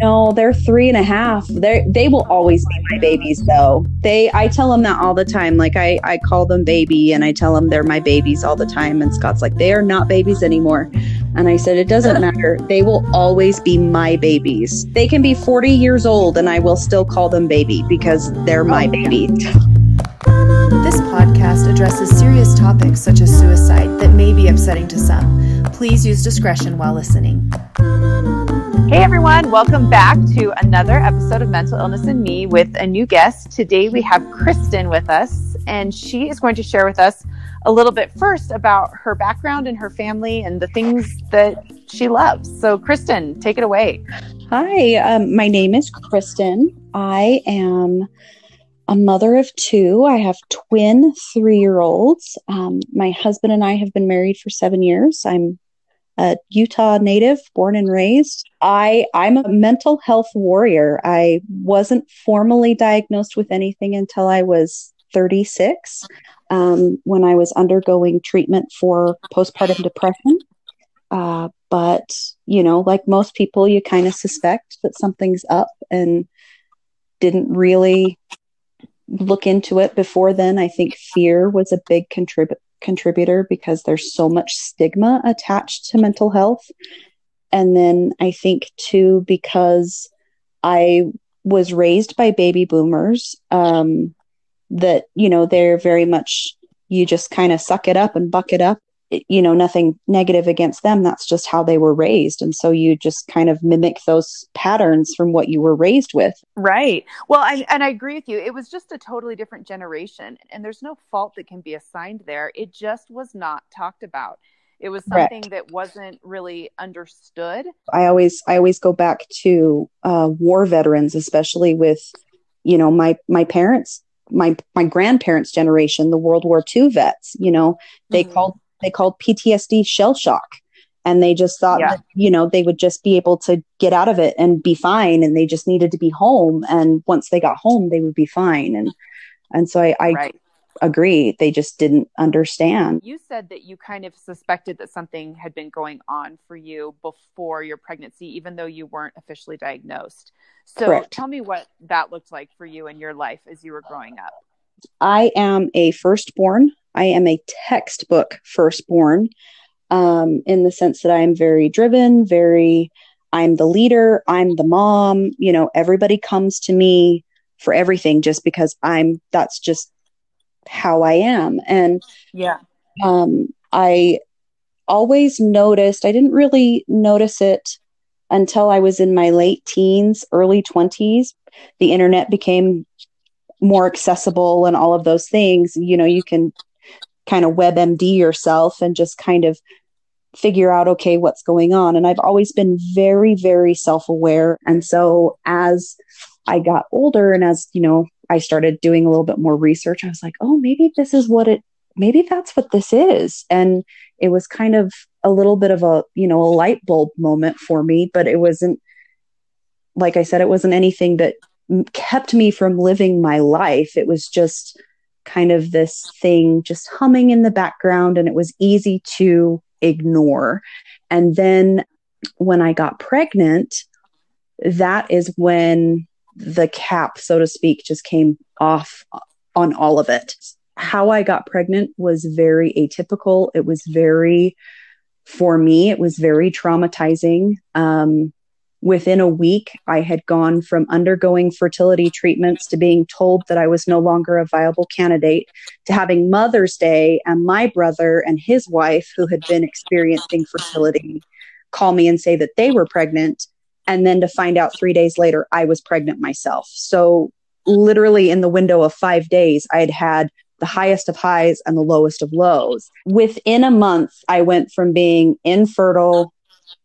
No, they're three and a half. They they will always be my babies, though. They I tell them that all the time. Like I I call them baby, and I tell them they're my babies all the time. And Scott's like, they are not babies anymore. And I said, it doesn't matter. They will always be my babies. They can be forty years old, and I will still call them baby because they're my oh, baby. This podcast addresses serious topics such as suicide that may be upsetting to some. Please use discretion while listening. Hey everyone, welcome back to another episode of Mental Illness and Me with a new guest. Today we have Kristen with us, and she is going to share with us a little bit first about her background and her family and the things that she loves. So, Kristen, take it away. Hi, um, my name is Kristen. I am a mother of two. I have twin three year olds. Um, my husband and I have been married for seven years. I'm a Utah native, born and raised. I I'm a mental health warrior. I wasn't formally diagnosed with anything until I was 36, um, when I was undergoing treatment for postpartum depression. Uh, but you know, like most people, you kind of suspect that something's up and didn't really look into it before then. I think fear was a big contributor contributor because there's so much stigma attached to mental health. And then I think too, because I was raised by baby boomers, um, that, you know, they're very much, you just kind of suck it up and buck it up you know nothing negative against them. That's just how they were raised. And so you just kind of mimic those patterns from what you were raised with. Right. Well I, and i agree with you. It was just a totally different generation and there's no fault that can be assigned there. It just was not talked about. It was something Correct. that wasn't really understood. I always i always go back to uh, war veterans especially with you know my my parents my my grandparents generation the world war ii vets you know they mm-hmm. called they called PTSD shell shock. And they just thought yeah. that, you know, they would just be able to get out of it and be fine. And they just needed to be home. And once they got home, they would be fine. And, and so I, I right. agree. They just didn't understand. You said that you kind of suspected that something had been going on for you before your pregnancy, even though you weren't officially diagnosed. So Correct. tell me what that looked like for you in your life as you were growing up. I am a firstborn I am a textbook firstborn um, in the sense that I am very driven, very, I'm the leader, I'm the mom. You know, everybody comes to me for everything just because I'm, that's just how I am. And yeah, um, I always noticed, I didn't really notice it until I was in my late teens, early 20s. The internet became more accessible and all of those things. You know, you can kind of WebMD yourself and just kind of figure out, okay, what's going on. And I've always been very, very self aware. And so as I got older and as, you know, I started doing a little bit more research, I was like, oh, maybe this is what it, maybe that's what this is. And it was kind of a little bit of a, you know, a light bulb moment for me, but it wasn't, like I said, it wasn't anything that kept me from living my life. It was just, kind of this thing just humming in the background and it was easy to ignore. And then when I got pregnant, that is when the cap, so to speak, just came off on all of it. How I got pregnant was very atypical. It was very, for me, it was very traumatizing. Um, within a week, I had gone from undergoing fertility treatments to being told that I was no longer a viable candidate to having Mother's Day and my brother and his wife, who had been experiencing fertility, call me and say that they were pregnant. And then to find out three days later, I was pregnant myself. So, literally, in the window of five days, I had had the highest of highs and the lowest of lows. Within a month, I went from being infertile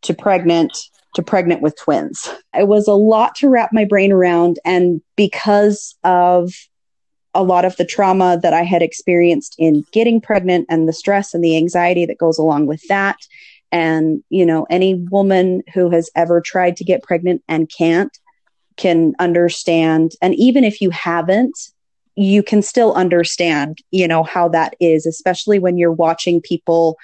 to pregnant to pregnant with twins. It was a lot to wrap my brain around. And because of a lot of the trauma that I had experienced in getting pregnant and the stress and the anxiety that goes along with that. And, you know, any woman who has ever tried to get pregnant and can't can understand. And even if you haven't, you can still understand, you know, how that is, especially when you're watching people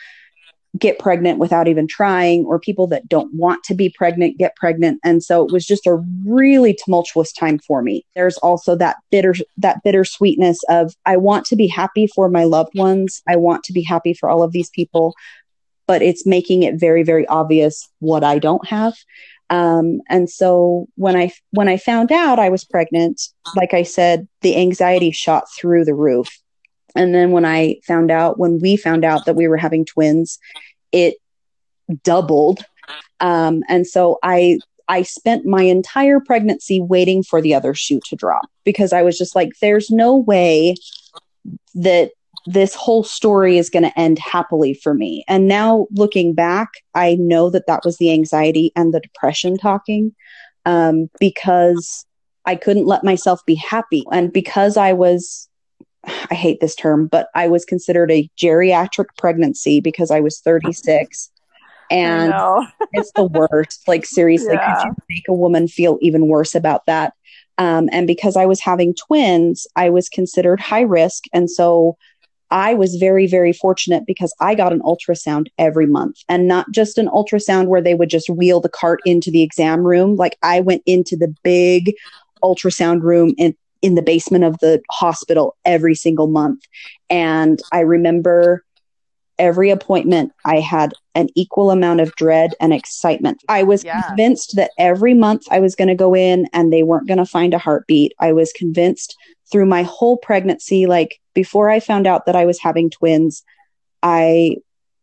get pregnant without even trying or people that don't want to be pregnant get pregnant. And so it was just a really tumultuous time for me. There's also that bitter that bittersweetness of i want to be happy for my loved ones. I want to be happy for all of these people but it's making it very very obvious what i don't have. Um, and so when i when i found out i was pregnant like i said the anxiety shot through the roof and then when I found out, when we found out that we were having twins, it doubled. Um, and so I I spent my entire pregnancy waiting for the other shoe to drop because I was just like, there's no way that this whole story is going to end happily for me. And now looking back, I know that that was the anxiety and the depression talking um, because I couldn't let myself be happy. And because I was I hate this term, but I was considered a geriatric pregnancy because I was 36. And it's the worst. Like, seriously, yeah. could you make a woman feel even worse about that? Um, and because I was having twins, I was considered high risk. And so I was very, very fortunate because I got an ultrasound every month and not just an ultrasound where they would just wheel the cart into the exam room. Like, I went into the big ultrasound room and in the basement of the hospital every single month. And I remember every appointment, I had an equal amount of dread and excitement. I was yeah. convinced that every month I was going to go in and they weren't going to find a heartbeat. I was convinced through my whole pregnancy, like before I found out that I was having twins, I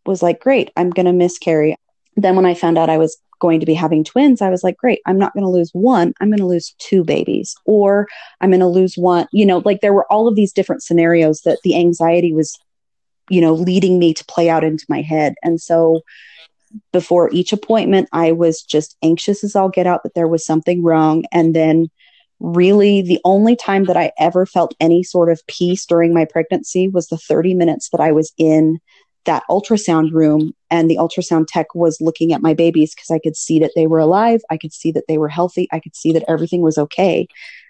was like, great, I'm going to miscarry. Then when I found out I was going to be having twins, I was like, great, I'm not going to lose one. I'm going to lose two babies, or I'm going to lose one. You know, like there were all of these different scenarios that the anxiety was, you know, leading me to play out into my head. And so before each appointment, I was just anxious as all get out that there was something wrong. And then really the only time that I ever felt any sort of peace during my pregnancy was the 30 minutes that I was in that ultrasound room and the ultrasound tech was looking at my babies because I could see that they were alive. I could see that they were healthy. I could see that everything was okay.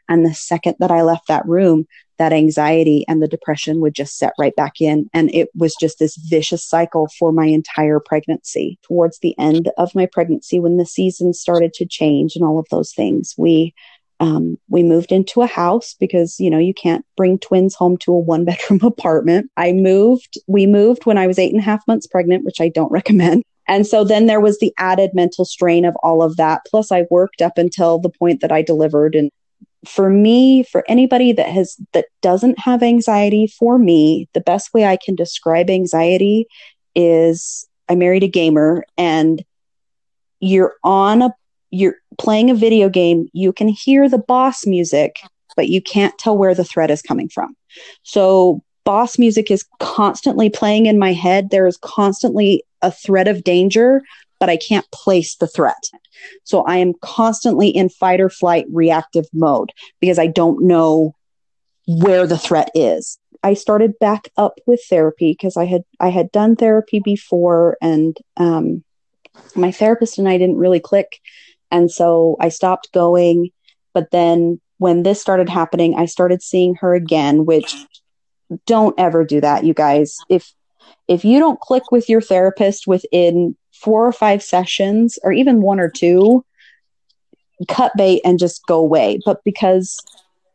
And the second that I left that room, that anxiety and the depression would just set right back in. And it was just this vicious cycle for my entire pregnancy. Towards the end of my pregnancy, when the seasons started to change and all of those things, we um, we moved into a house because you know you can't bring twins home to a one bedroom apartment. I moved we moved when i was eight and a half months pregnant which i don't recommend. And so then there was the added mental strain of all of that. Plus i worked up until the point that i delivered. And for me for anybody that has that doesn't have anxiety for me the best way i can describe anxiety is i married a gamer and you're on a you're playing a video game, you can hear the boss music, but you can't tell where the threat is coming from. So boss music is constantly playing in my head. There is constantly a threat of danger, but I can't place the threat. So I am constantly in fight or flight reactive mode because I don't know where the threat is. I started back up with therapy because I had I had done therapy before and um, my therapist and I didn't really click and so I stopped going. But then when this started happening, I started seeing her again, which don't ever do that, you guys. If if you don't click with your therapist within four or five sessions or even one or two, cut bait and just go away. But because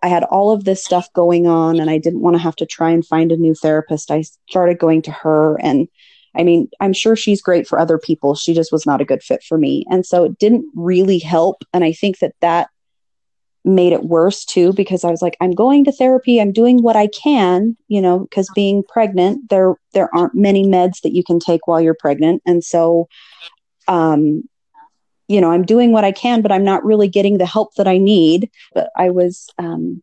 I had all of this stuff going on and I didn't want to have to try and find a new therapist, I started going to her and I mean, I'm sure she's great for other people. She just was not a good fit for me. And so it didn't really help. And I think that that made it worse too, because I was like, I'm going to therapy. I'm doing what I can, you know, because being pregnant, there, there aren't many meds that you can take while you're pregnant. And so, um, you know, I'm doing what I can, but I'm not really getting the help that I need. But I was, um,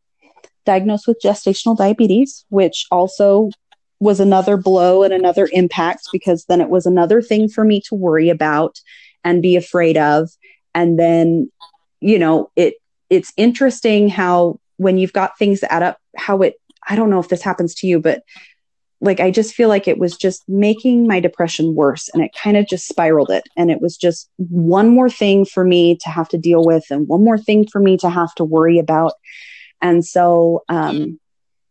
diagnosed with gestational diabetes, which also was another blow and another impact because then it was another thing for me to worry about and be afraid of. And then you know it it's interesting how when you've got things that add up how it i don't know if this happens to you but like i just feel like it was just making my depression worse and it kind of just spiraled it. And it was just one more thing for me to have to deal with and one more thing for me to have to worry about. And so um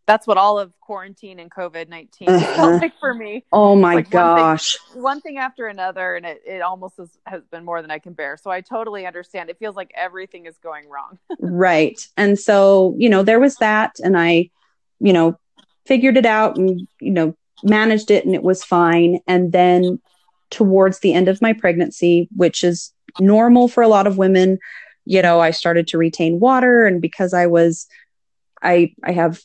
that's what all of quarantine and COVID 19 uh-huh. felt like for me. Oh my like gosh. One thing, one thing, after another, and it, it almost is, has been more than I can bear. So I totally understand. It feels like everything is going wrong. right. And so, you know, there was that, and I, you know, figured it out and, you know, managed it and it was fine. And then towards the end of my pregnancy, which is normal for a lot of women, you know, I started to retain water. And because I was, I, I have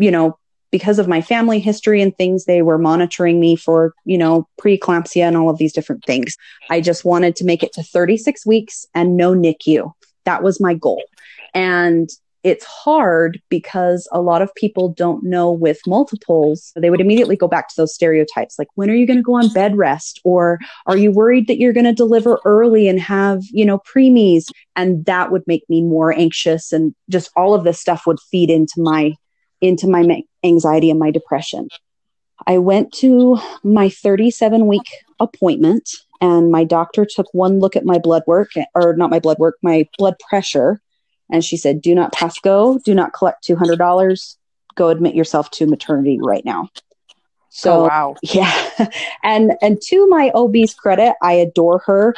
you know, because of my family history and things, they were monitoring me for, you know, preeclampsia and all of these different things. I just wanted to make it to 36 weeks and no NICU. That was my goal. And it's hard because a lot of people don't know with multiples, they would immediately go back to those stereotypes like, when are you going to go on bed rest? Or are you worried that you're going to deliver early and have, you know, preemies? And that would make me more anxious. And just all of this stuff would feed into my into my anxiety and my depression. I went to my 37 week appointment and my doctor took one look at my blood work or not my blood work, my blood pressure. And she said, do not pass go, do not collect $200, go admit yourself to maternity right now. So, oh, wow. Yeah. and, and to my OB's credit, I adore her.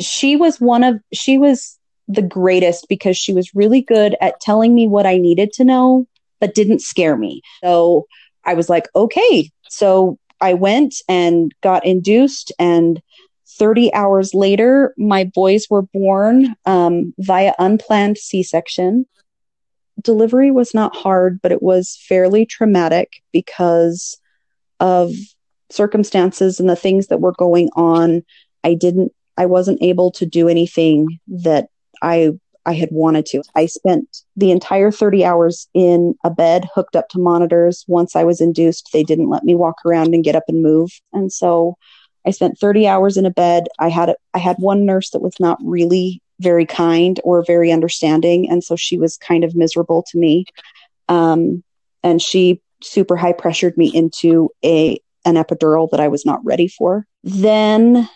She was one of, she was the greatest because she was really good at telling me what I needed to know but didn't scare me. So I was like, okay. So I went and got induced, and 30 hours later, my boys were born um, via unplanned C section. Delivery was not hard, but it was fairly traumatic because of circumstances and the things that were going on. I didn't, I wasn't able to do anything that I I had wanted to. I spent the entire 30 hours in a bed hooked up to monitors. Once I was induced, they didn't let me walk around and get up and move. And so I spent 30 hours in a bed. I had a, I had one nurse that was not really very kind or very understanding, and so she was kind of miserable to me. Um, and she super high pressured me into a an epidural that I was not ready for. Then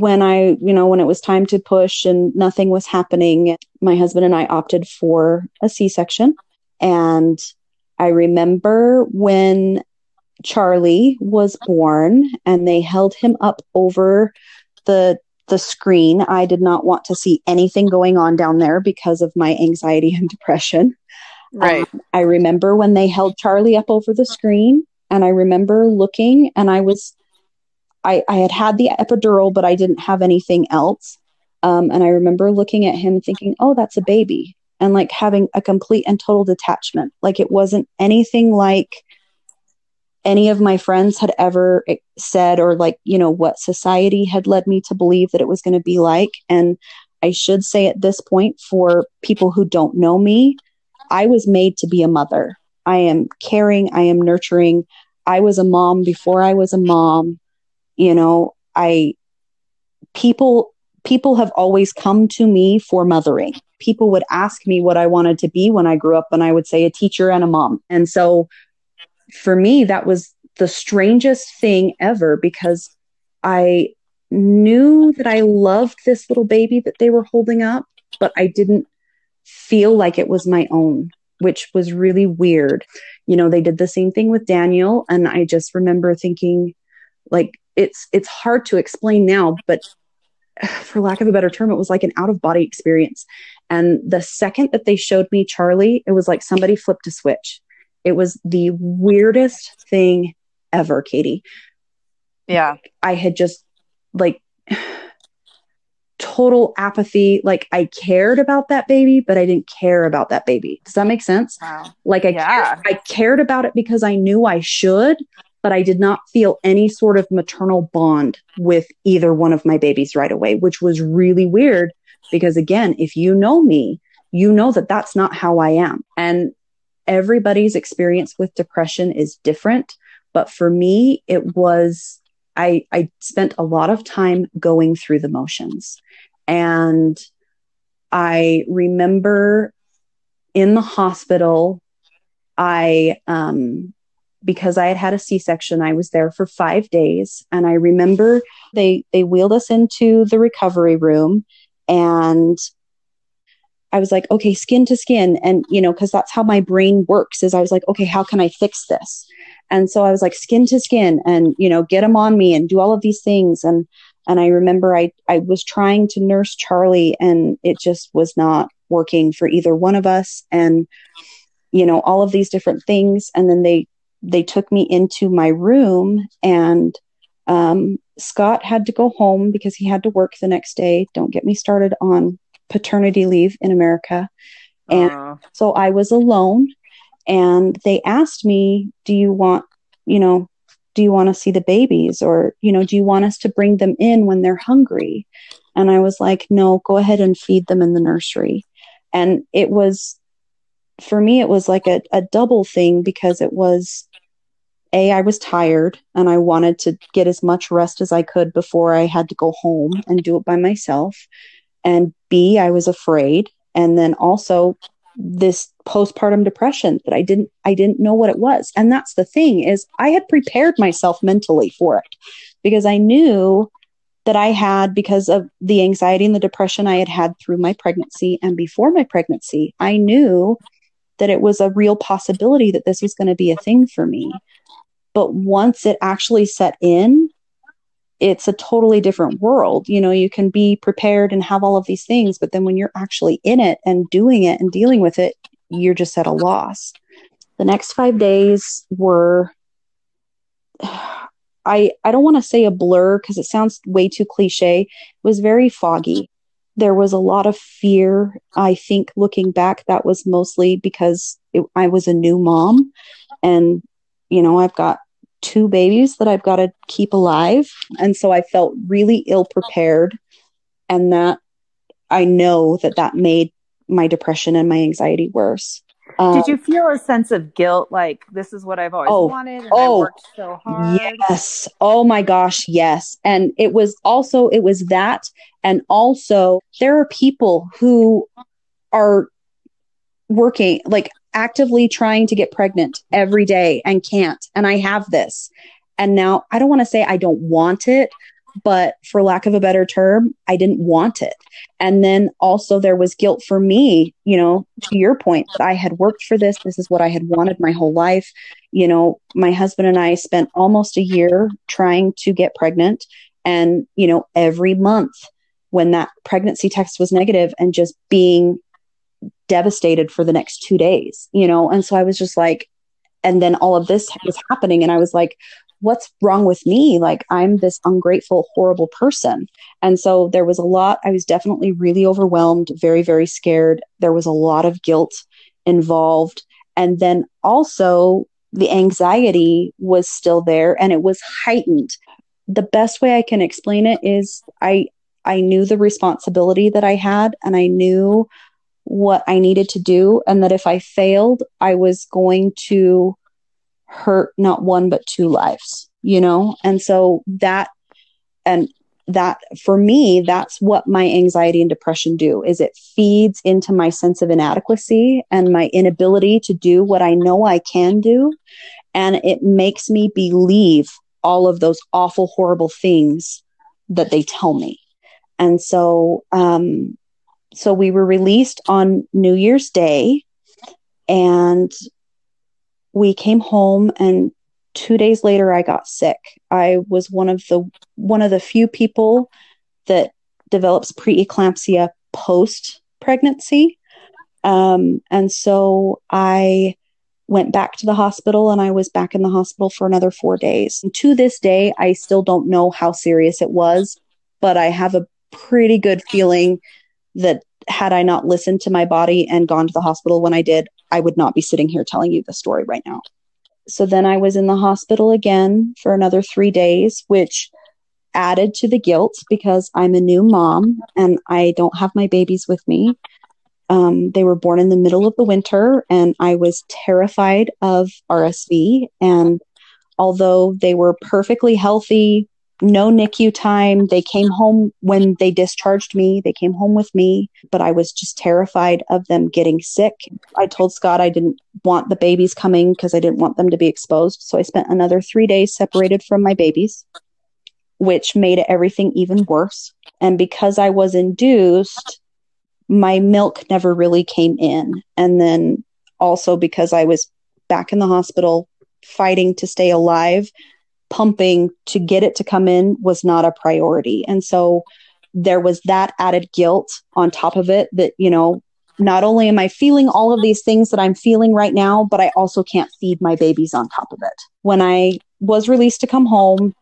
when I, you know, when it was time to push and nothing was happening, my husband and I opted for a C section. And I remember when Charlie was born and they held him up over the the screen. I did not want to see anything going on down there because of my anxiety and depression. Right. Um, I remember when they held Charlie up over the screen and I remember looking and I was I, I had had the epidural, but I didn't have anything else. Um, and I remember looking at him thinking, oh, that's a baby. And like having a complete and total detachment. Like it wasn't anything like any of my friends had ever said, or like, you know, what society had led me to believe that it was going to be like. And I should say at this point, for people who don't know me, I was made to be a mother. I am caring, I am nurturing. I was a mom before I was a mom you know i people people have always come to me for mothering. People would ask me what i wanted to be when i grew up and i would say a teacher and a mom. And so for me that was the strangest thing ever because i knew that i loved this little baby that they were holding up but i didn't feel like it was my own which was really weird. You know they did the same thing with daniel and i just remember thinking like it's it's hard to explain now but for lack of a better term it was like an out of body experience. And the second that they showed me charlie it was like somebody flipped a switch. It was the weirdest thing ever katie. Yeah. I had just like total apathy. Like i cared about that baby but i didn't care about that baby. Does that make sense? Wow. like i yeah. cared, i cared about it because i knew i should but I did not feel any sort of maternal bond with either one of my babies right away, which was really weird because, again, if you know me, you know that that's not how I am. And everybody's experience with depression is different. But for me, it was, I, I spent a lot of time going through the motions. And I remember in the hospital, I, um, because I had had a C-section, I was there for five days, and I remember they they wheeled us into the recovery room, and I was like, okay, skin to skin. And, you know, because that's how my brain works is I was like, okay, how can I fix this? And so I was like, skin to skin and, you know, get them on me and do all of these things. And, and I remember I, I was trying to nurse Charlie and it just was not working for either one of us. And, you know, all of these different things. And then they, they took me into my room and, um, Scott had to go home because he had to work the next day. Don't get me started on paternity leave in America. And uh. so I was alone and they asked me, do you want, you know, do you want to see the babies or, you know, do you want us to bring them in when they're hungry? And I was like, no, go ahead and feed them in the nursery. And it was, for me, it was like a, a double thing because it was a i was tired and i wanted to get as much rest as i could before i had to go home and do it by myself. And b i was afraid. And then also this postpartum depression that i didn't i didn't know what it was. And that's the thing is i had prepared myself mentally for it because i knew that i had because of the anxiety and the depression i had had through my pregnancy and before my pregnancy i knew that it was a real possibility that this was going to be a thing for me but once it actually set in, it's a totally different world. You know, you can be prepared and have all of these things, but then when you're actually in it and doing it and dealing with it, you're just at a loss. The next five days were, I, I don't want to say a blur because it sounds way too cliche. It was very foggy. There was a lot of fear. I think looking back, that was mostly because it, I was a new mom and you know, I've got two babies that I've got to keep alive. And so I felt really ill prepared. And that I know that that made my depression and my anxiety worse. Um, Did you feel a sense of guilt? Like this is what I've always oh, wanted, and oh, I worked so hard. Yes. Oh my gosh, yes. And it was also it was that, and also there are people who are working like actively trying to get pregnant every day and can't. And I have this. And now I don't want to say I don't want it, but for lack of a better term, I didn't want it. And then also there was guilt for me, you know, to your point that I had worked for this. This is what I had wanted my whole life. You know, my husband and I spent almost a year trying to get pregnant. And, you know, every month when that pregnancy test was negative and just being devastated for the next two days, you know? And so I was just like, and then all of this was happening. And I was like, what's wrong with me? Like, I'm this ungrateful, horrible person. And so there was a lot, I was definitely really overwhelmed, very, very scared. There was a lot of guilt involved. And then also, the anxiety was still there and it was heightened. The best way I can explain it is I I knew the responsibility that I had and I knew what I needed to do, and that if I failed, I was going to hurt not one but two lives, you know? And so that, and that for me, that's what my anxiety and depression do is it feeds into my sense of inadequacy and my inability to do what I know I can do. And it makes me believe all of those awful, horrible things that they tell me. And so, um, so we were released on New Year's Day and we came home and 2 days later I got sick. I was one of the one of the few people that develops preeclampsia post pregnancy. Um, and so I went back to the hospital and I was back in the hospital for another four days. And to this day, I still don't know how serious it was, but I have a pretty good feeling that had I not listened to my body and gone to the hospital when I did, I would not be sitting here telling you the story right now. So then I was in the hospital again for another three days, which added to the guilt because I'm a new mom and I don't have my babies with me. Um, they were born in the middle of the winter, and I was terrified of RSV. And although they were perfectly healthy, no NICU time. They came home when they discharged me. They came home with me, but I was just terrified of them getting sick. I told Scott I didn't want the babies coming because I didn't want them to be exposed. So I spent another three days separated from my babies, which made everything even worse. And because I was induced, my milk never really came in. And then also because I was back in the hospital fighting to stay alive, pumping to get it to come in was not a priority. And so there was that added guilt on top of it that, you know, not only am I feeling all of these things that I'm feeling right now, but I also can't feed my babies on top of it. When I was released to come home,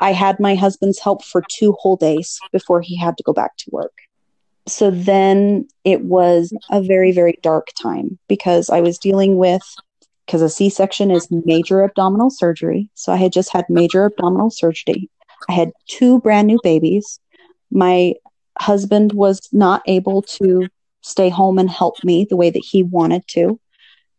I had my husband's help for two whole days before he had to go back to work. So then it was a very, very dark time because I was dealing with, because a C section is major abdominal surgery. So I had just had major abdominal surgery. I had two brand new babies. My husband was not able to stay home and help me the way that he wanted to.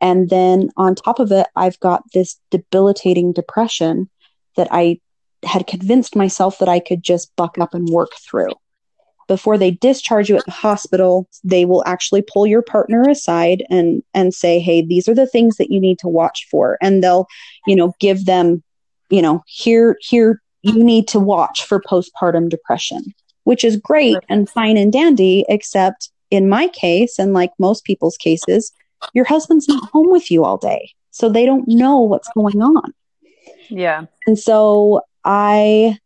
And then on top of it, I've got this debilitating depression that I had convinced myself that I could just buck up and work through. Before they discharge you at the hospital, they will actually pull your partner aside and and say, "Hey, these are the things that you need to watch for." And they'll, you know, give them, you know, here here you need to watch for postpartum depression, which is great and fine and dandy, except in my case, and like most people's cases, your husband's not home with you all day. So they don't know what's going on. Yeah. And so I,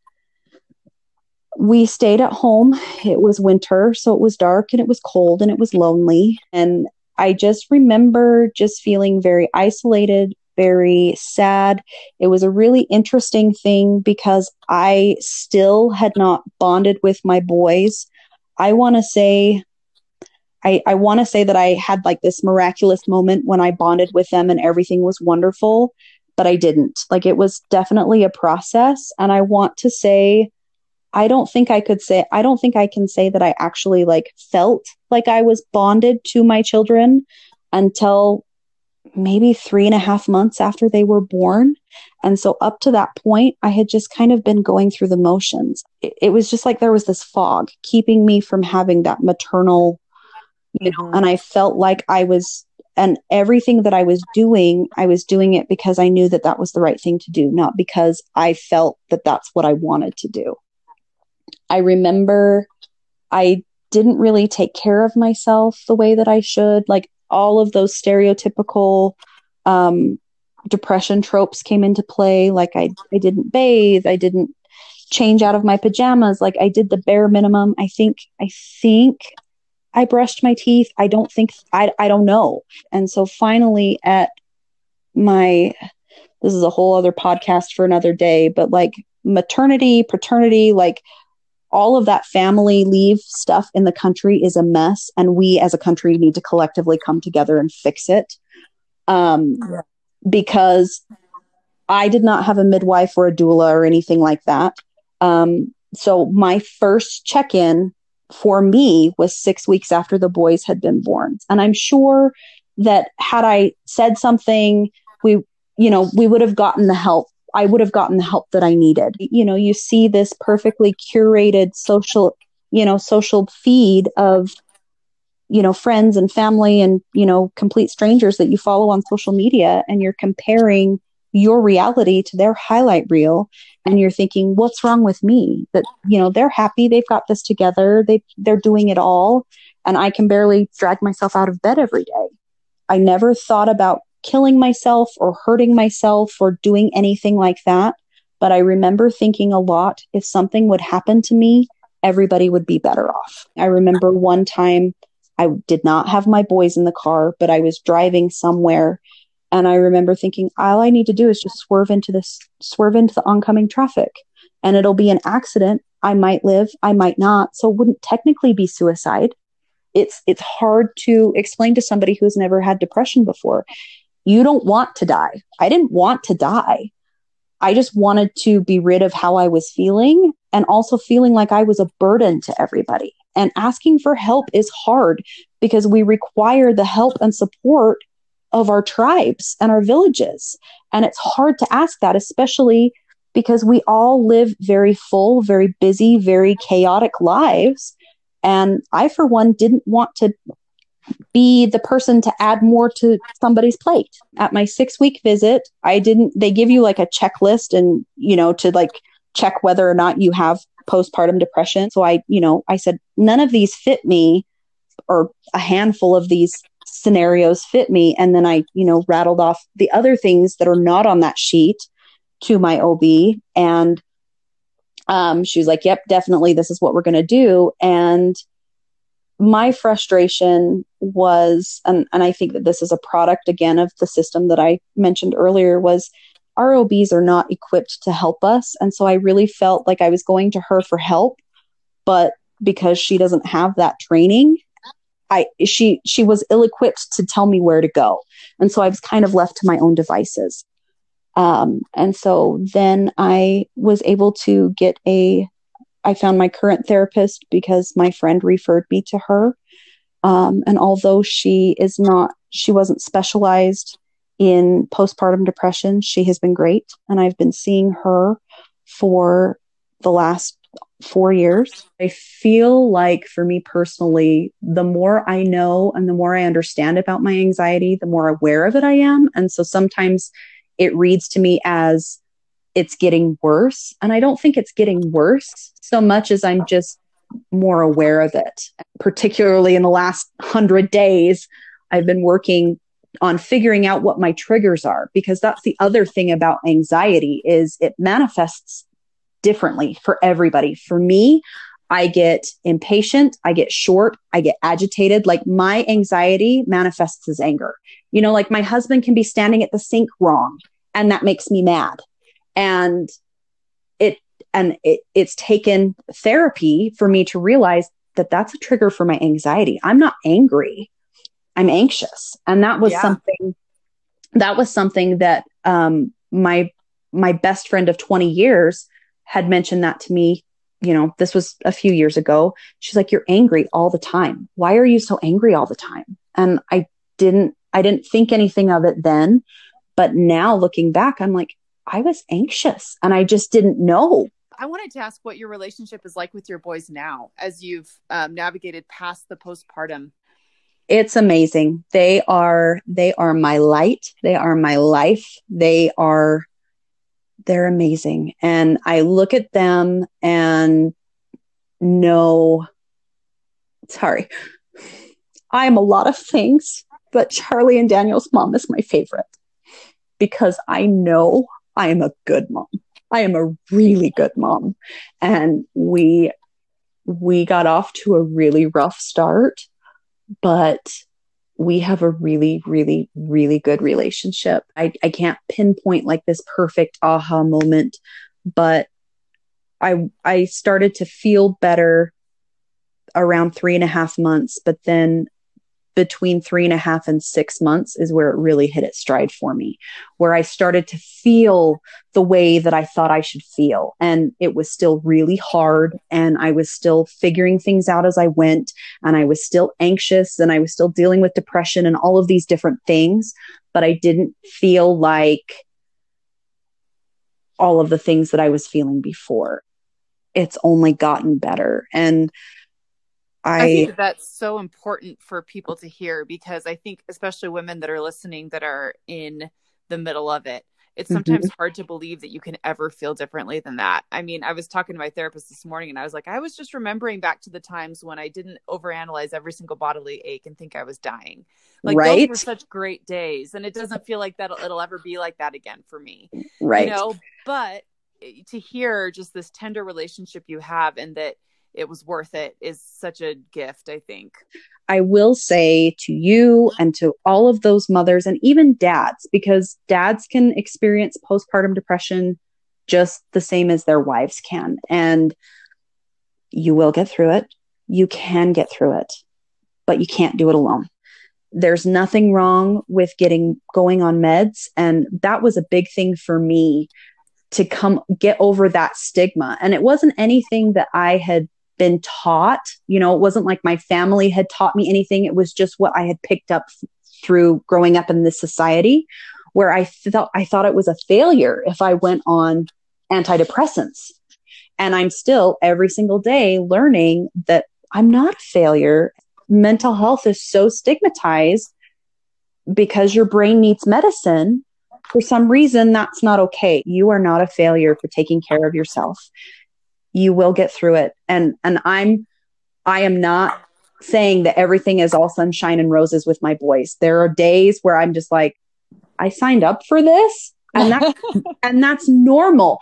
we stayed at home. It was winter, so it was dark and it was cold and it was lonely. And I just remember just feeling very isolated, very sad. It was a really interesting thing because I still had not bonded with my boys. I want to say I, I want to say that I had like this miraculous moment when I bonded with them and everything was wonderful, but I didn't. Like it was definitely a process. And I want to say, I don't think I could say, I don't think I can say that I actually like felt like I was bonded to my children until maybe three and a half months after they were born. And so up to that point, I had just kind of been going through the motions. It, it was just like there was this fog keeping me from having that maternal you know, and I felt like I was, and everything that I was doing, I was doing it because I knew that that was the right thing to do, not because I felt that that's what I wanted to do. I remember I didn't really take care of myself the way that I should. Like all of those stereotypical um, depression tropes came into play. Like I, I didn't bathe. I didn't change out of my pajamas. Like I did the bare minimum. I think, I think I brushed my teeth. I don't think I I don't know. And so finally at my this is a whole other podcast for another day, but like maternity, paternity, like all of that family leave stuff in the country is a mess and we as a country need to collectively come together and fix it. Um because I did not have a midwife or a doula or anything like that. Um so my first check-in for me was six weeks after the boys had been born. And I'm sure that had I said something, we, you know, we would have gotten the help. I would have gotten the help that I needed. You know, you see this perfectly curated social, you know, social feed of, you know, friends and family and, you know, complete strangers that you follow on social media and you're comparing your reality to their highlight reel and you're thinking what's wrong with me that you know they're happy they've got this together they they're doing it all and I can barely drag myself out of bed every day I never thought about killing myself or hurting myself or doing anything like that but I remember thinking a lot if something would happen to me everybody would be better off I remember one time I did not have my boys in the car but I was driving somewhere and I remember thinking, all I need to do is just swerve into this, swerve into the oncoming traffic, and it'll be an accident. I might live, I might not. So it wouldn't technically be suicide. It's it's hard to explain to somebody who's never had depression before. You don't want to die. I didn't want to die. I just wanted to be rid of how I was feeling and also feeling like I was a burden to everybody. And asking for help is hard because we require the help and support of our tribes and our villages. And it's hard to ask that, especially because we all live very full, very busy, very chaotic lives. And I, for one, didn't want to be the person to add more to somebody's plate. At my six week visit, I didn't, they give you like a checklist and, you know, to like check whether or not you have postpartum depression. So I, you know, I said, none of these fit me or a handful of these scenarios fit me. And then I, you know, rattled off the other things that are not on that sheet to my OB. And um, she was like, yep, definitely, this is what we're going to do. And my frustration was, and, and I think that this is a product again of the system that I mentioned earlier, was our OBs are not equipped to help us. And so I really felt like I was going to her for help, but because she doesn't have that training, I she she was ill equipped to tell me where to go. And so I was kind of left to my own devices. Um, and so then I was able to get a I found my current therapist because my friend referred me to her. Um, and although she is not, she wasn't specialized in postpartum depression, she has been great. And I've been seeing her for the last four years. I feel like for me personally, the more I know and the more I understand about my anxiety, the more aware of it I am. And so sometimes it reads to me as it's getting worse. And I don't think it's getting worse so much as I'm just more aware of it. Particularly in the last hundred days, I've been working on figuring out what my triggers are because that's the other thing about anxiety is it manifests differently for everybody. For me, I get impatient, I get short, I get agitated. Like my anxiety manifests as anger. You know, like my husband can be standing at the sink wrong and that makes me mad and it and it, it's taken therapy for me to realize that that's a trigger for my anxiety. I'm not angry. I'm anxious. And that was yeah. something that was something that um, my my best friend of 20 years had mentioned that to me you know this was a few years ago. She's like you're angry all the time. Why are you so angry all the time? And i didn't i didn't think anything of it then. But now looking back i'm like I was anxious and I just didn't know. I wanted to ask what your relationship is like with your boys now as you've um, navigated past the postpartum. It's amazing. They are they are my light. They are my life. They are they're amazing. And I look at them and know sorry. I am a lot of things, but Charlie and Daniel's mom is my favorite because I know I am a good mom. I am a really good mom. And we we got off to a really rough start, but we have a really, really, really good relationship. I, I can't pinpoint like this perfect aha moment, but I I started to feel better around three and a half months, but then between three and a half and six months is where it really hit its stride for me, where I started to feel the way that I thought I should feel. And it was still really hard. And I was still figuring things out as I went. And I was still anxious and I was still dealing with depression and all of these different things. But I didn't feel like all of the things that I was feeling before. It's only gotten better. And I, I think that's so important for people to hear because I think, especially women that are listening that are in the middle of it, it's mm-hmm. sometimes mm-hmm. hard to believe that you can ever feel differently than that. I mean, I was talking to my therapist this morning and I was like, I was just remembering back to the times when I didn't overanalyze every single bodily ache and think I was dying. Like right? those were such great days. And it doesn't feel like that it'll ever be like that again for me. Right. You know, but eh, to hear just this tender relationship you have and that it was worth it is such a gift, I think. I will say to you and to all of those mothers and even dads, because dads can experience postpartum depression just the same as their wives can. And you will get through it. You can get through it, but you can't do it alone. There's nothing wrong with getting going on meds. And that was a big thing for me to come get over that stigma. And it wasn't anything that I had been taught. You know, it wasn't like my family had taught me anything. It was just what I had picked up through growing up in this society where I felt I thought it was a failure if I went on antidepressants. And I'm still every single day learning that I'm not a failure. Mental health is so stigmatized because your brain needs medicine. For some reason, that's not okay. You are not a failure for taking care of yourself you will get through it and and i'm i am not saying that everything is all sunshine and roses with my boys. There are days where I'm just like, I signed up for this, and that and that's normal.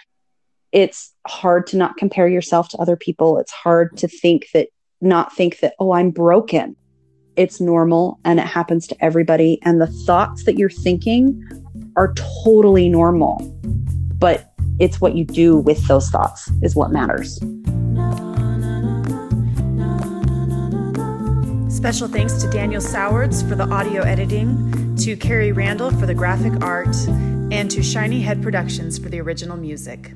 It's hard to not compare yourself to other people. It's hard to think that not think that oh, I'm broken. It's normal and it happens to everybody and the thoughts that you're thinking are totally normal. But it's what you do with those thoughts is what matters. Special thanks to Daniel Sowards for the audio editing, to Carrie Randall for the graphic art, and to Shiny Head Productions for the original music.